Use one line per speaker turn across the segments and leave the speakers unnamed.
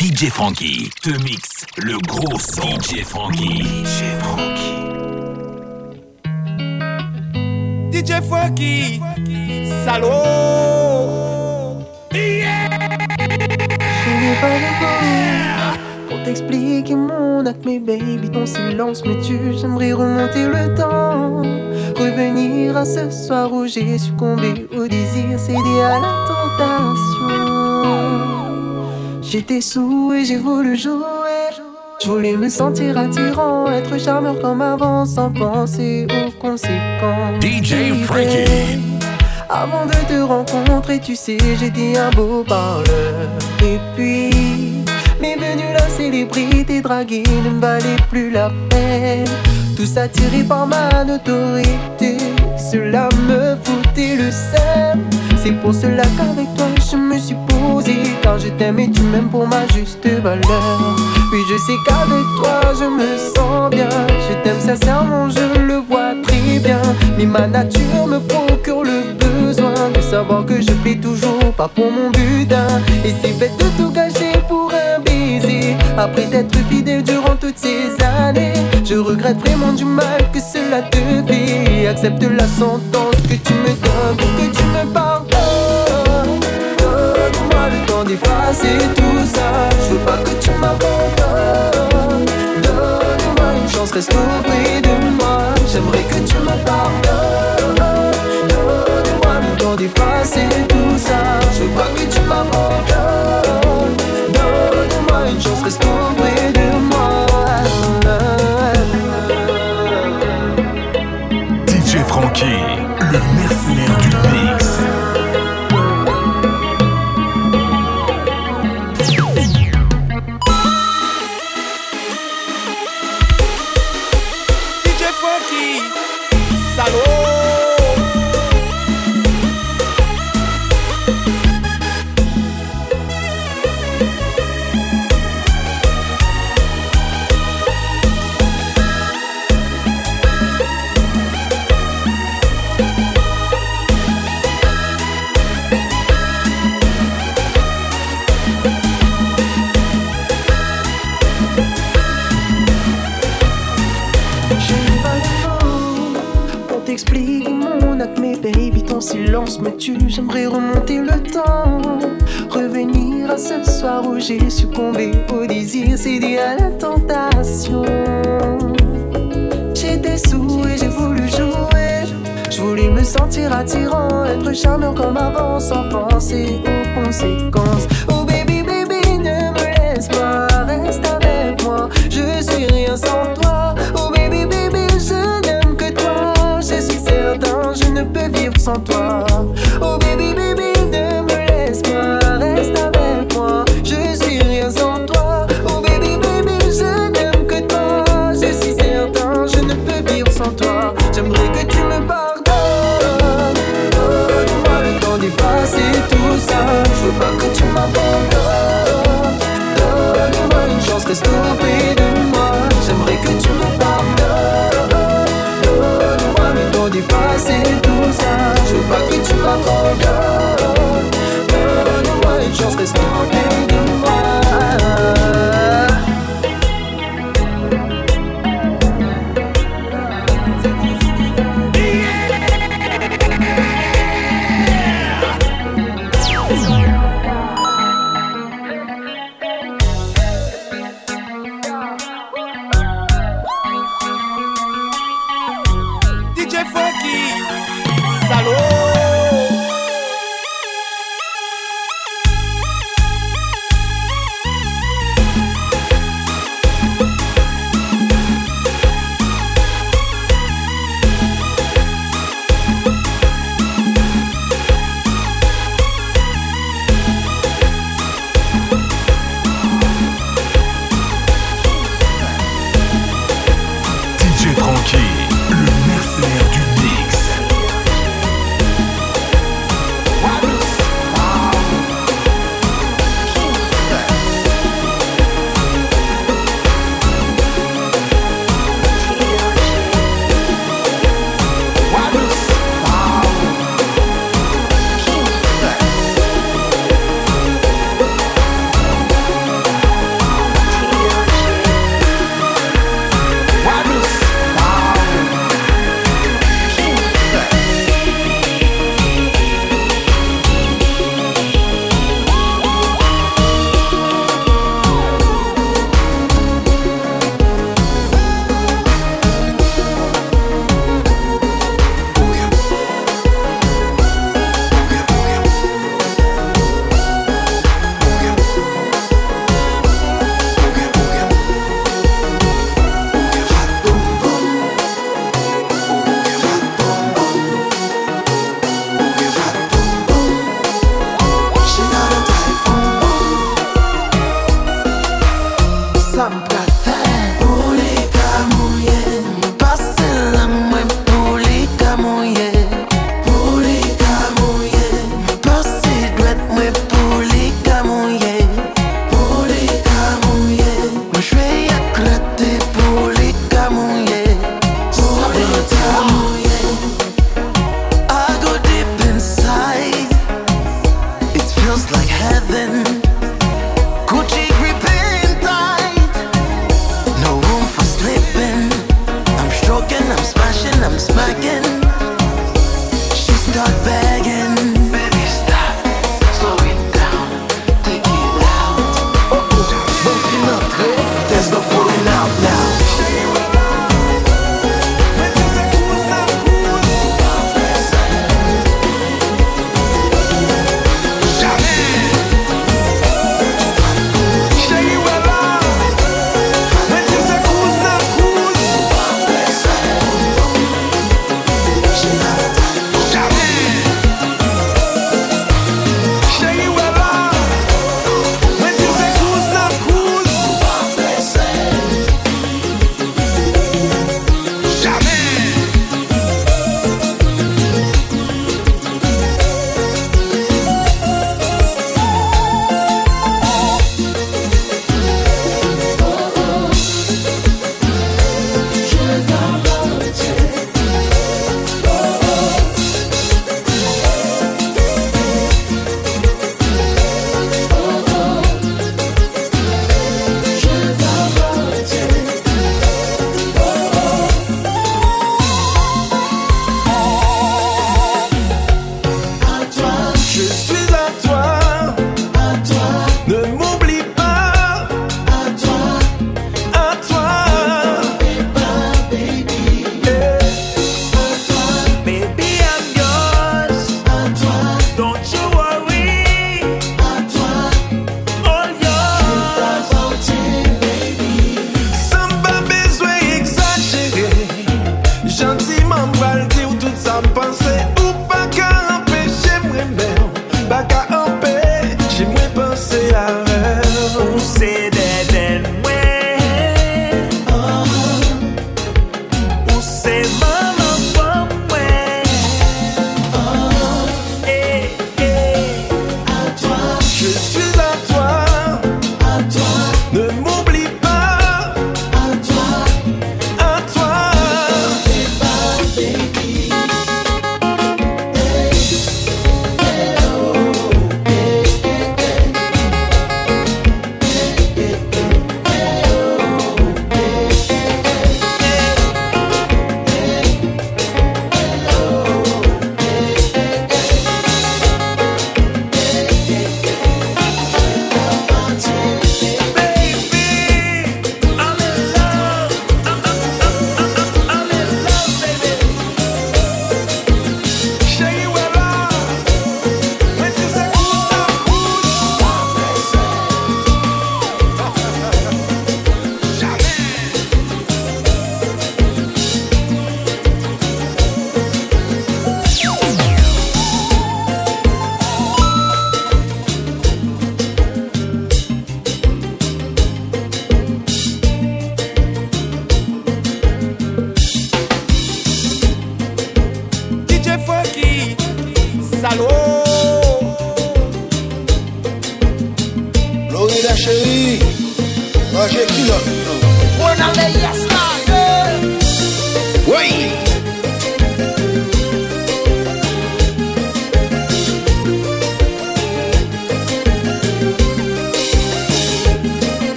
DJ Frankie te mix le gros son. DJ Frankie. DJ Frankie.
DJ Frankie. Salaud.
Je n'ai pas de mots pour t'expliquer mon acte, mais baby, ton silence me tue. J'aimerais remonter le temps, revenir à ce soir où j'ai succombé au désir, cédé à la tentation. J'étais sous et j'ai voulu jouer. Je voulais me sentir attirant, être charmeur comme avant, sans penser aux conséquences.
DJ Frankie.
Avant de te rencontrer, tu sais, j'étais un beau parleur. Et puis, m'est venue la célébrité, draguer ne me valait plus la peine. Tous attirés par ma notoriété, cela me foutait le seum. C'est pour cela qu'avec toi je me suis posé. Car je t'aime et tu m'aimes pour ma juste valeur. Puis je sais qu'avec toi je me sens bien. Je t'aime sincèrement, je le vois très bien. Mais ma nature me procure le besoin De savoir que je fais toujours pas pour mon butin. Et c'est bête de tout gâcher pour un Après d'être fidèle durant toutes ces années Je regrette vraiment du mal que cela te fait Accepte la sentence que tu me donnes pour que tu me pardonnes d'effacer tout ça. Je veux pas que tu m'abandonnes. Donne-moi une chance, reste auprès de moi. J'aimerais que tu me pardonnes. Donne-moi le temps d'effacer tout ça. Je veux pas que tu m'abandonnes.
Le mercenaire du
me tue, j'aimerais remonter le temps. Revenir à ce soir où j'ai succombé au désir, cédé à la tentation. J'étais sous et j'ai voulu jouer. Je voulais me sentir attirant, être charmeur comme avant, sans penser aux conséquences. Oh baby, baby, ne me laisse pas, reste avec moi. Je suis rien sans toi. Sans toi.
go.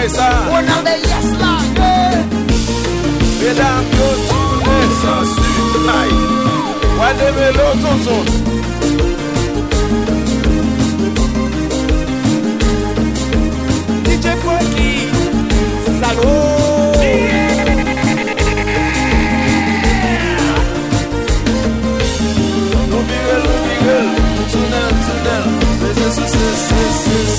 nice ah.
One of the yes lah.
Mesdames, yo tout les sensus aïe. Wade melo tonton. DJ Funky, salaud. Tunnel, tunnel,
mais je suis, c'est,
c'est, c'est.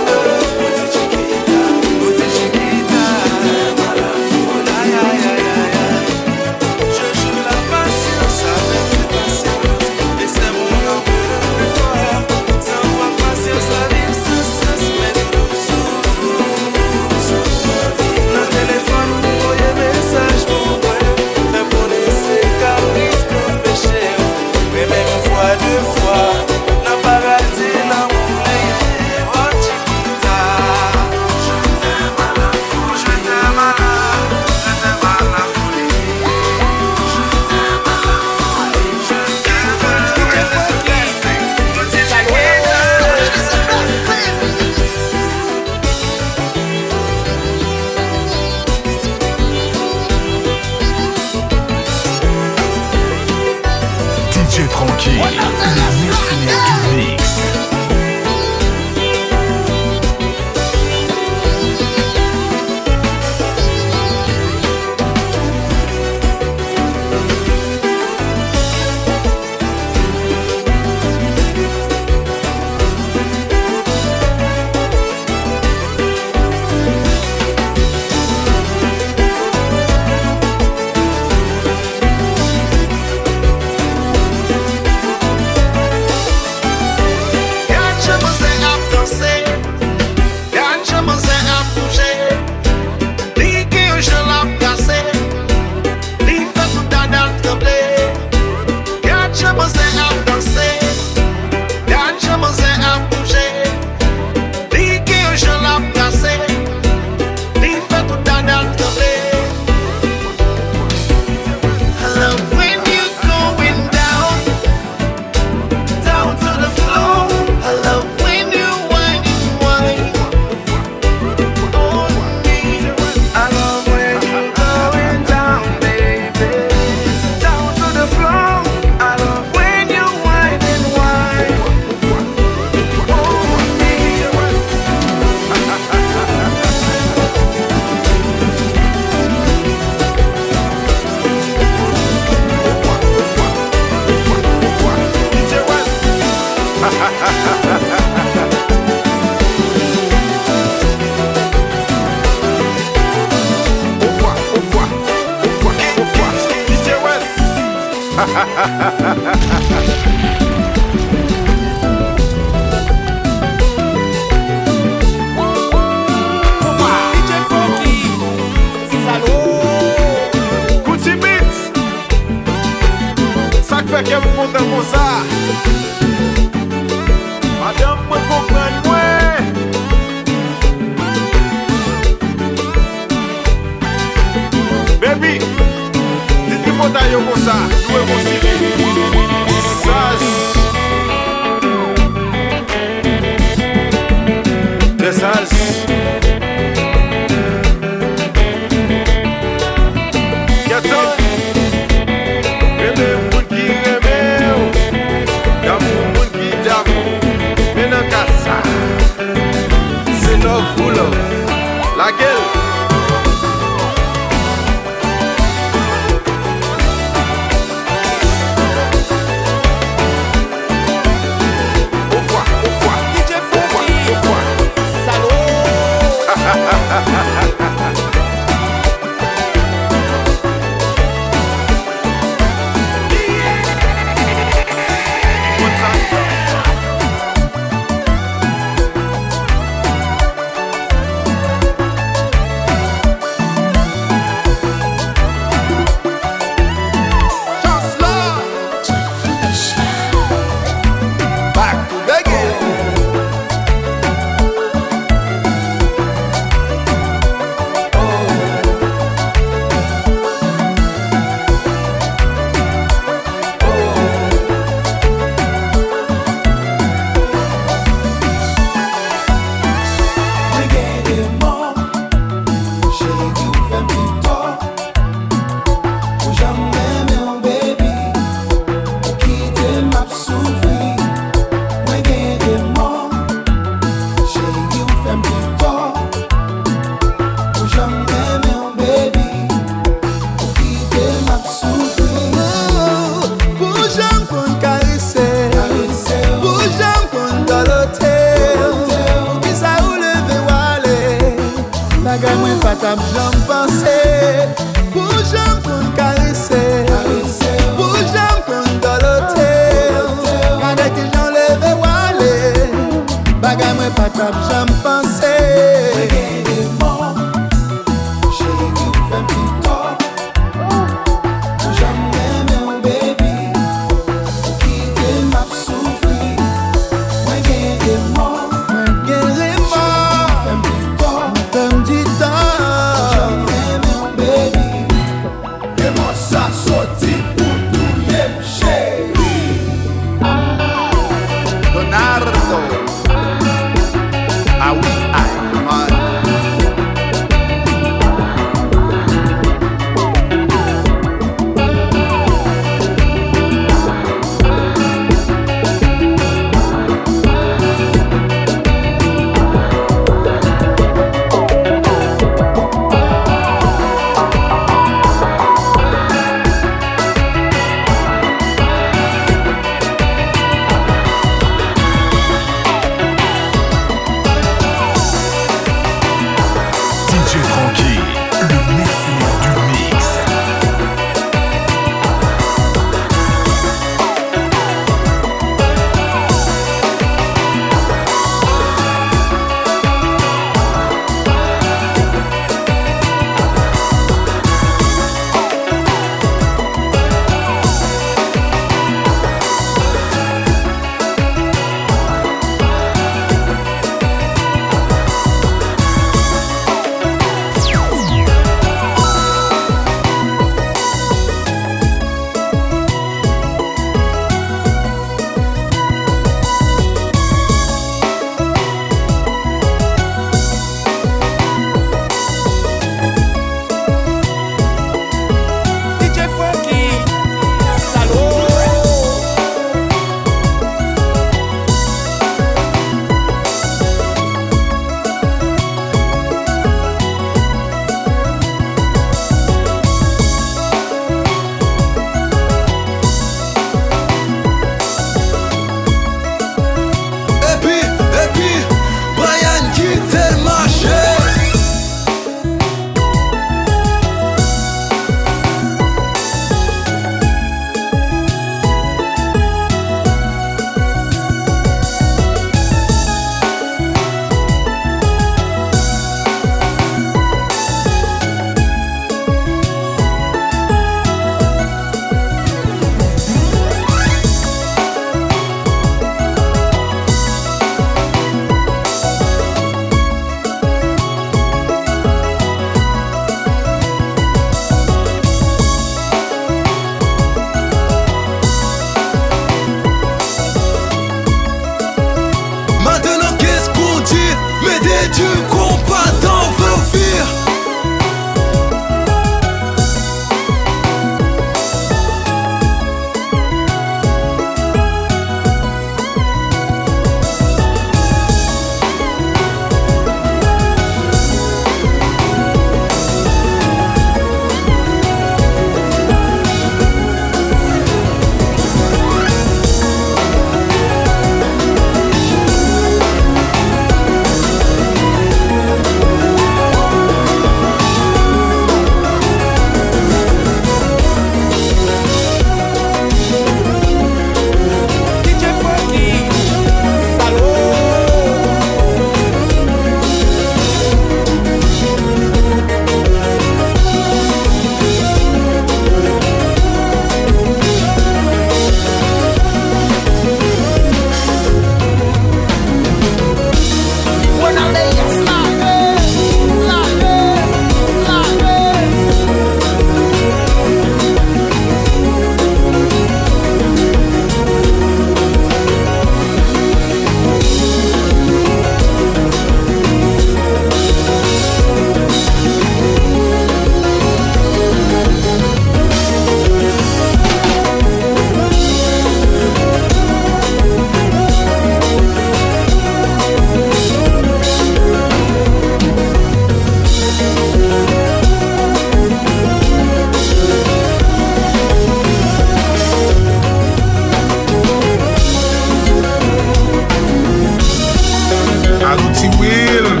Nancy Will,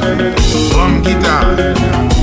drum guitar.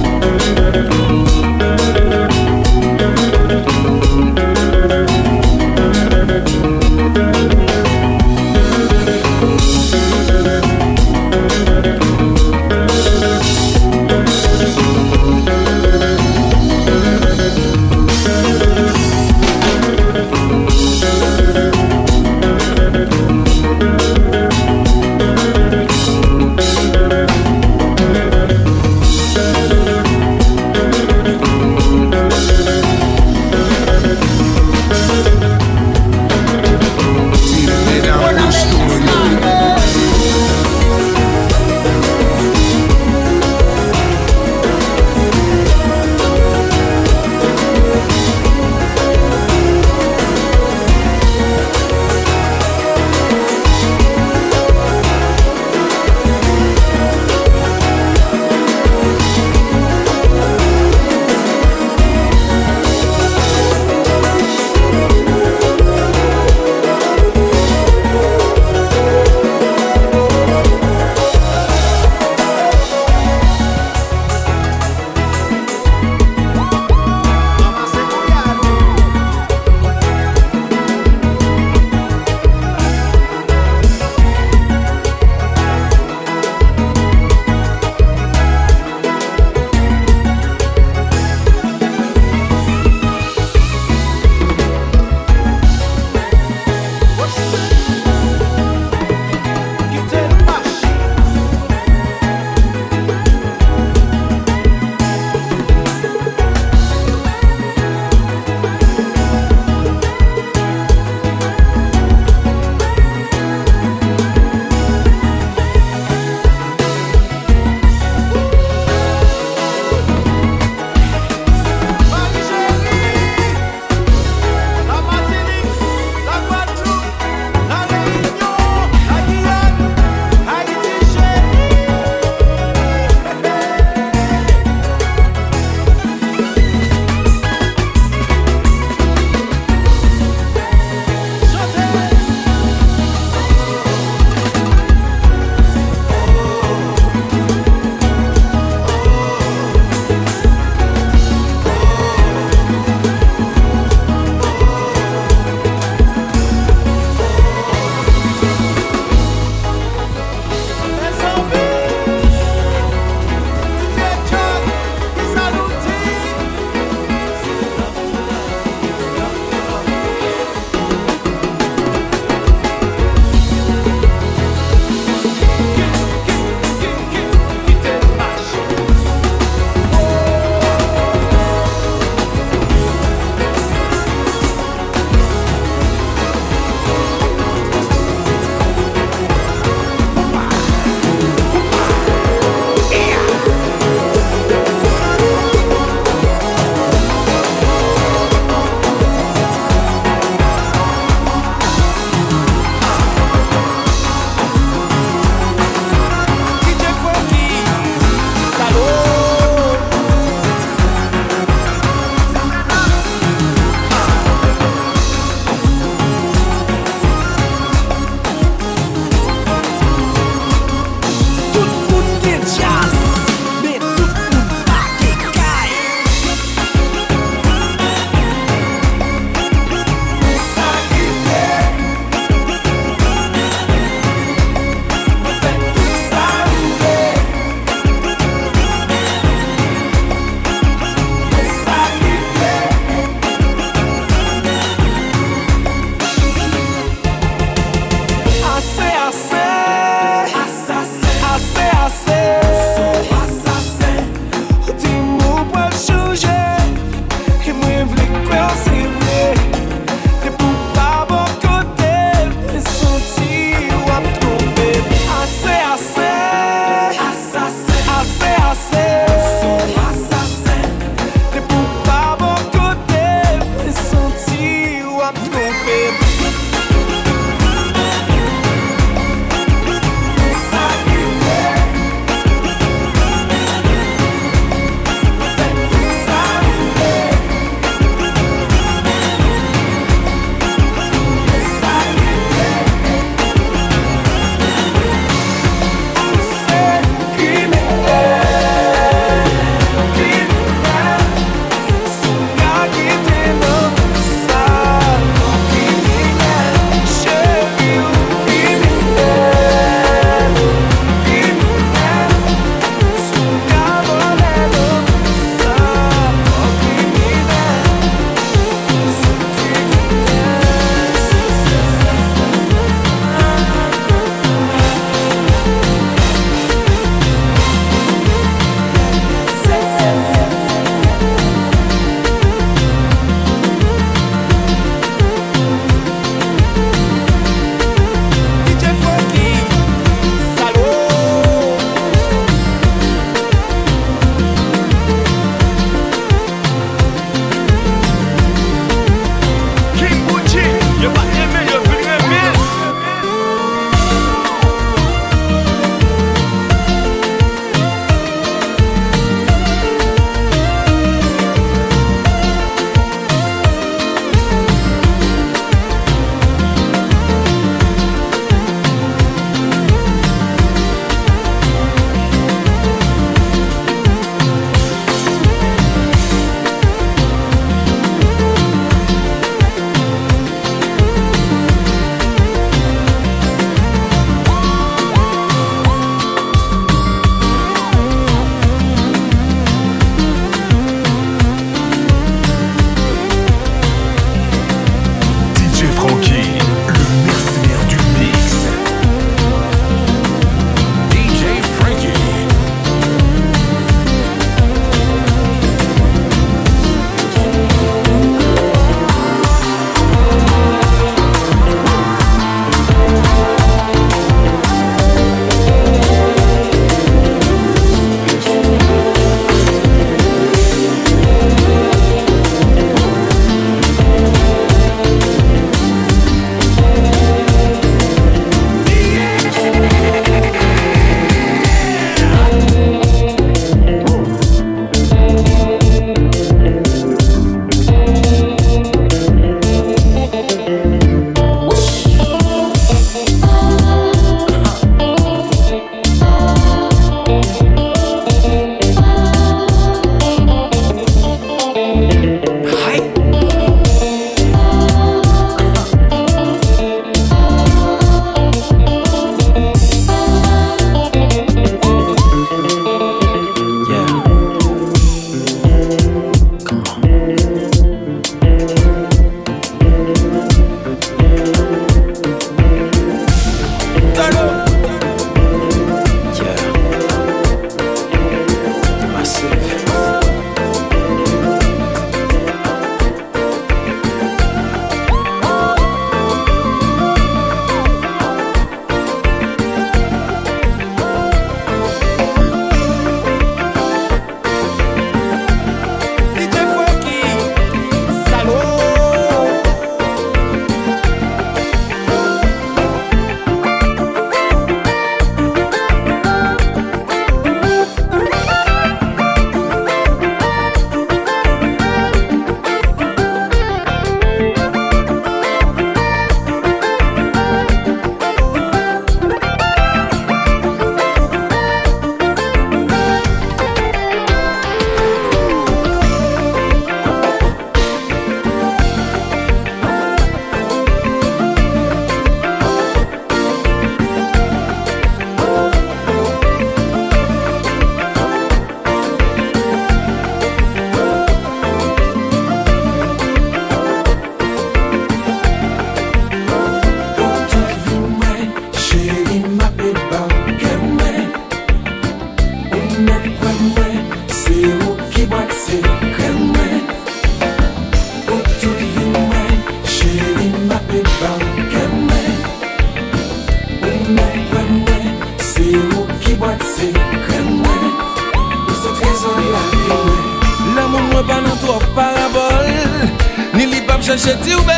you do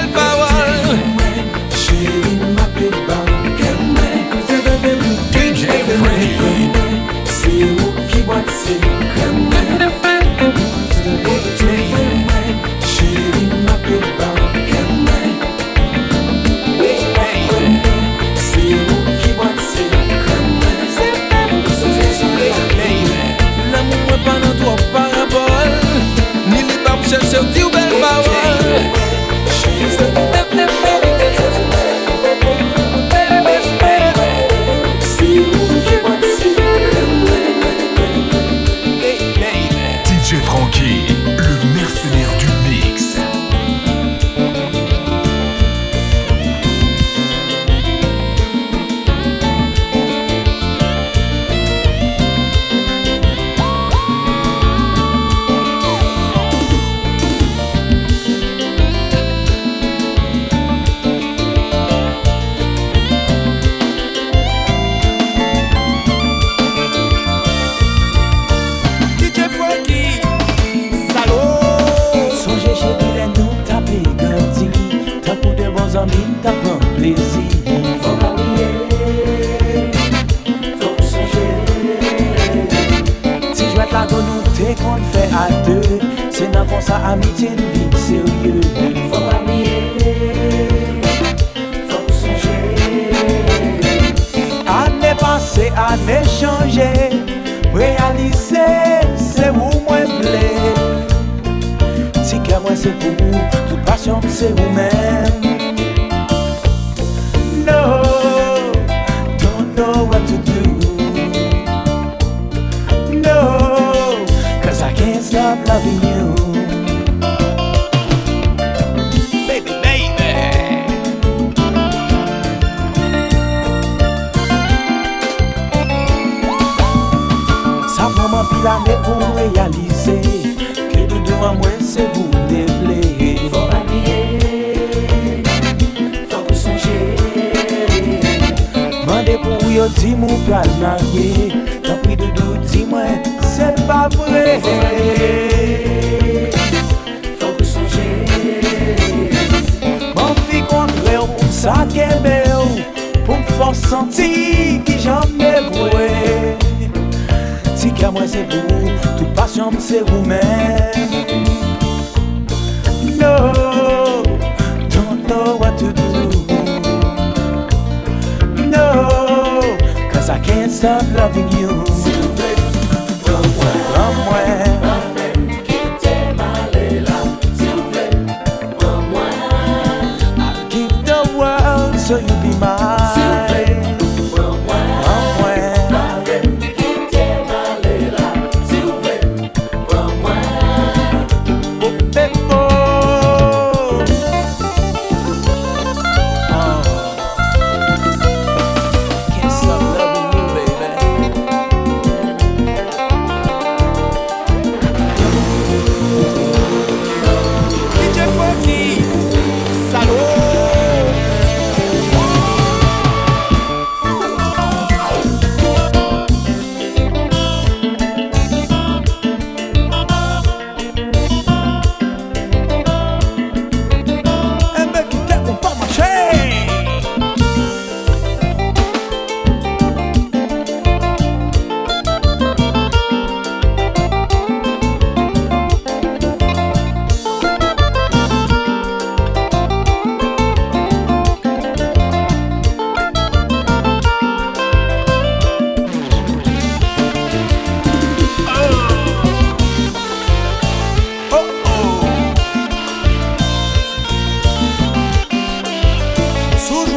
realize Ke de devan mwen se vou deple
Fò anye, fò pou sonje
Mande pou yo di mou pral narye Tan pri de do di mwen se pa vre
Fò anye, fò pou sonje
Mwen fi kontre ou pou sa kebe ou Pou fò senti ki jan me vwe Kya mwen se pou, tout pasyon mwen se ou men No, don't know what to do. No, cause I can't stop loving you.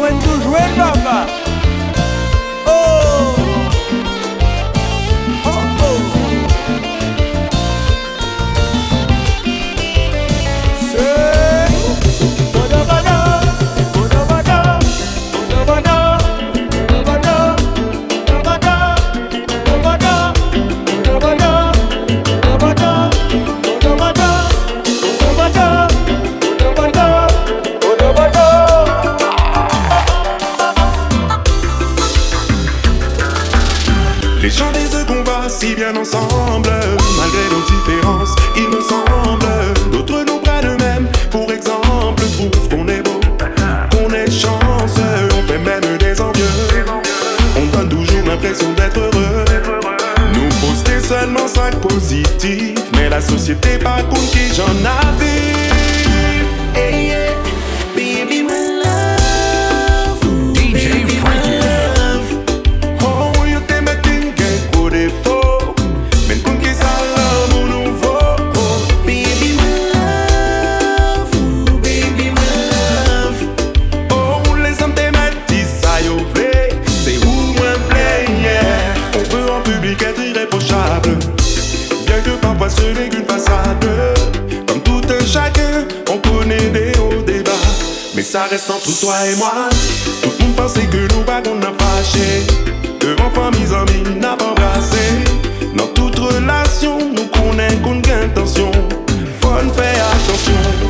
en
tus renovas. la société par contre qui j'en avais. ça reste entre toi et moi. Tout le monde pensait que nous wagons n'a fâché. Devant famille, amis, n'a embrassé. Dans toute relation, nous connaissons qu'une intention. Faut faire attention.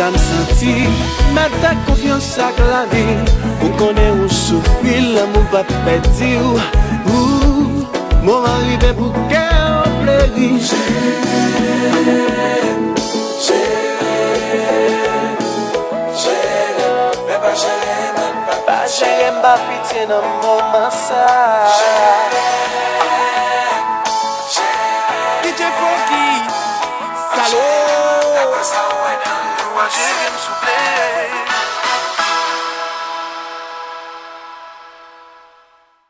sa
m senti Mè ta konfyon sak la vi Ou konè ou soufri la mou pa pedi ou Ou, mou arrive pou kè ou pleri Jèm, jèm, jèm Mè pa jèm, mè pa jèm Mè pa jèm, mè pa piti nan mou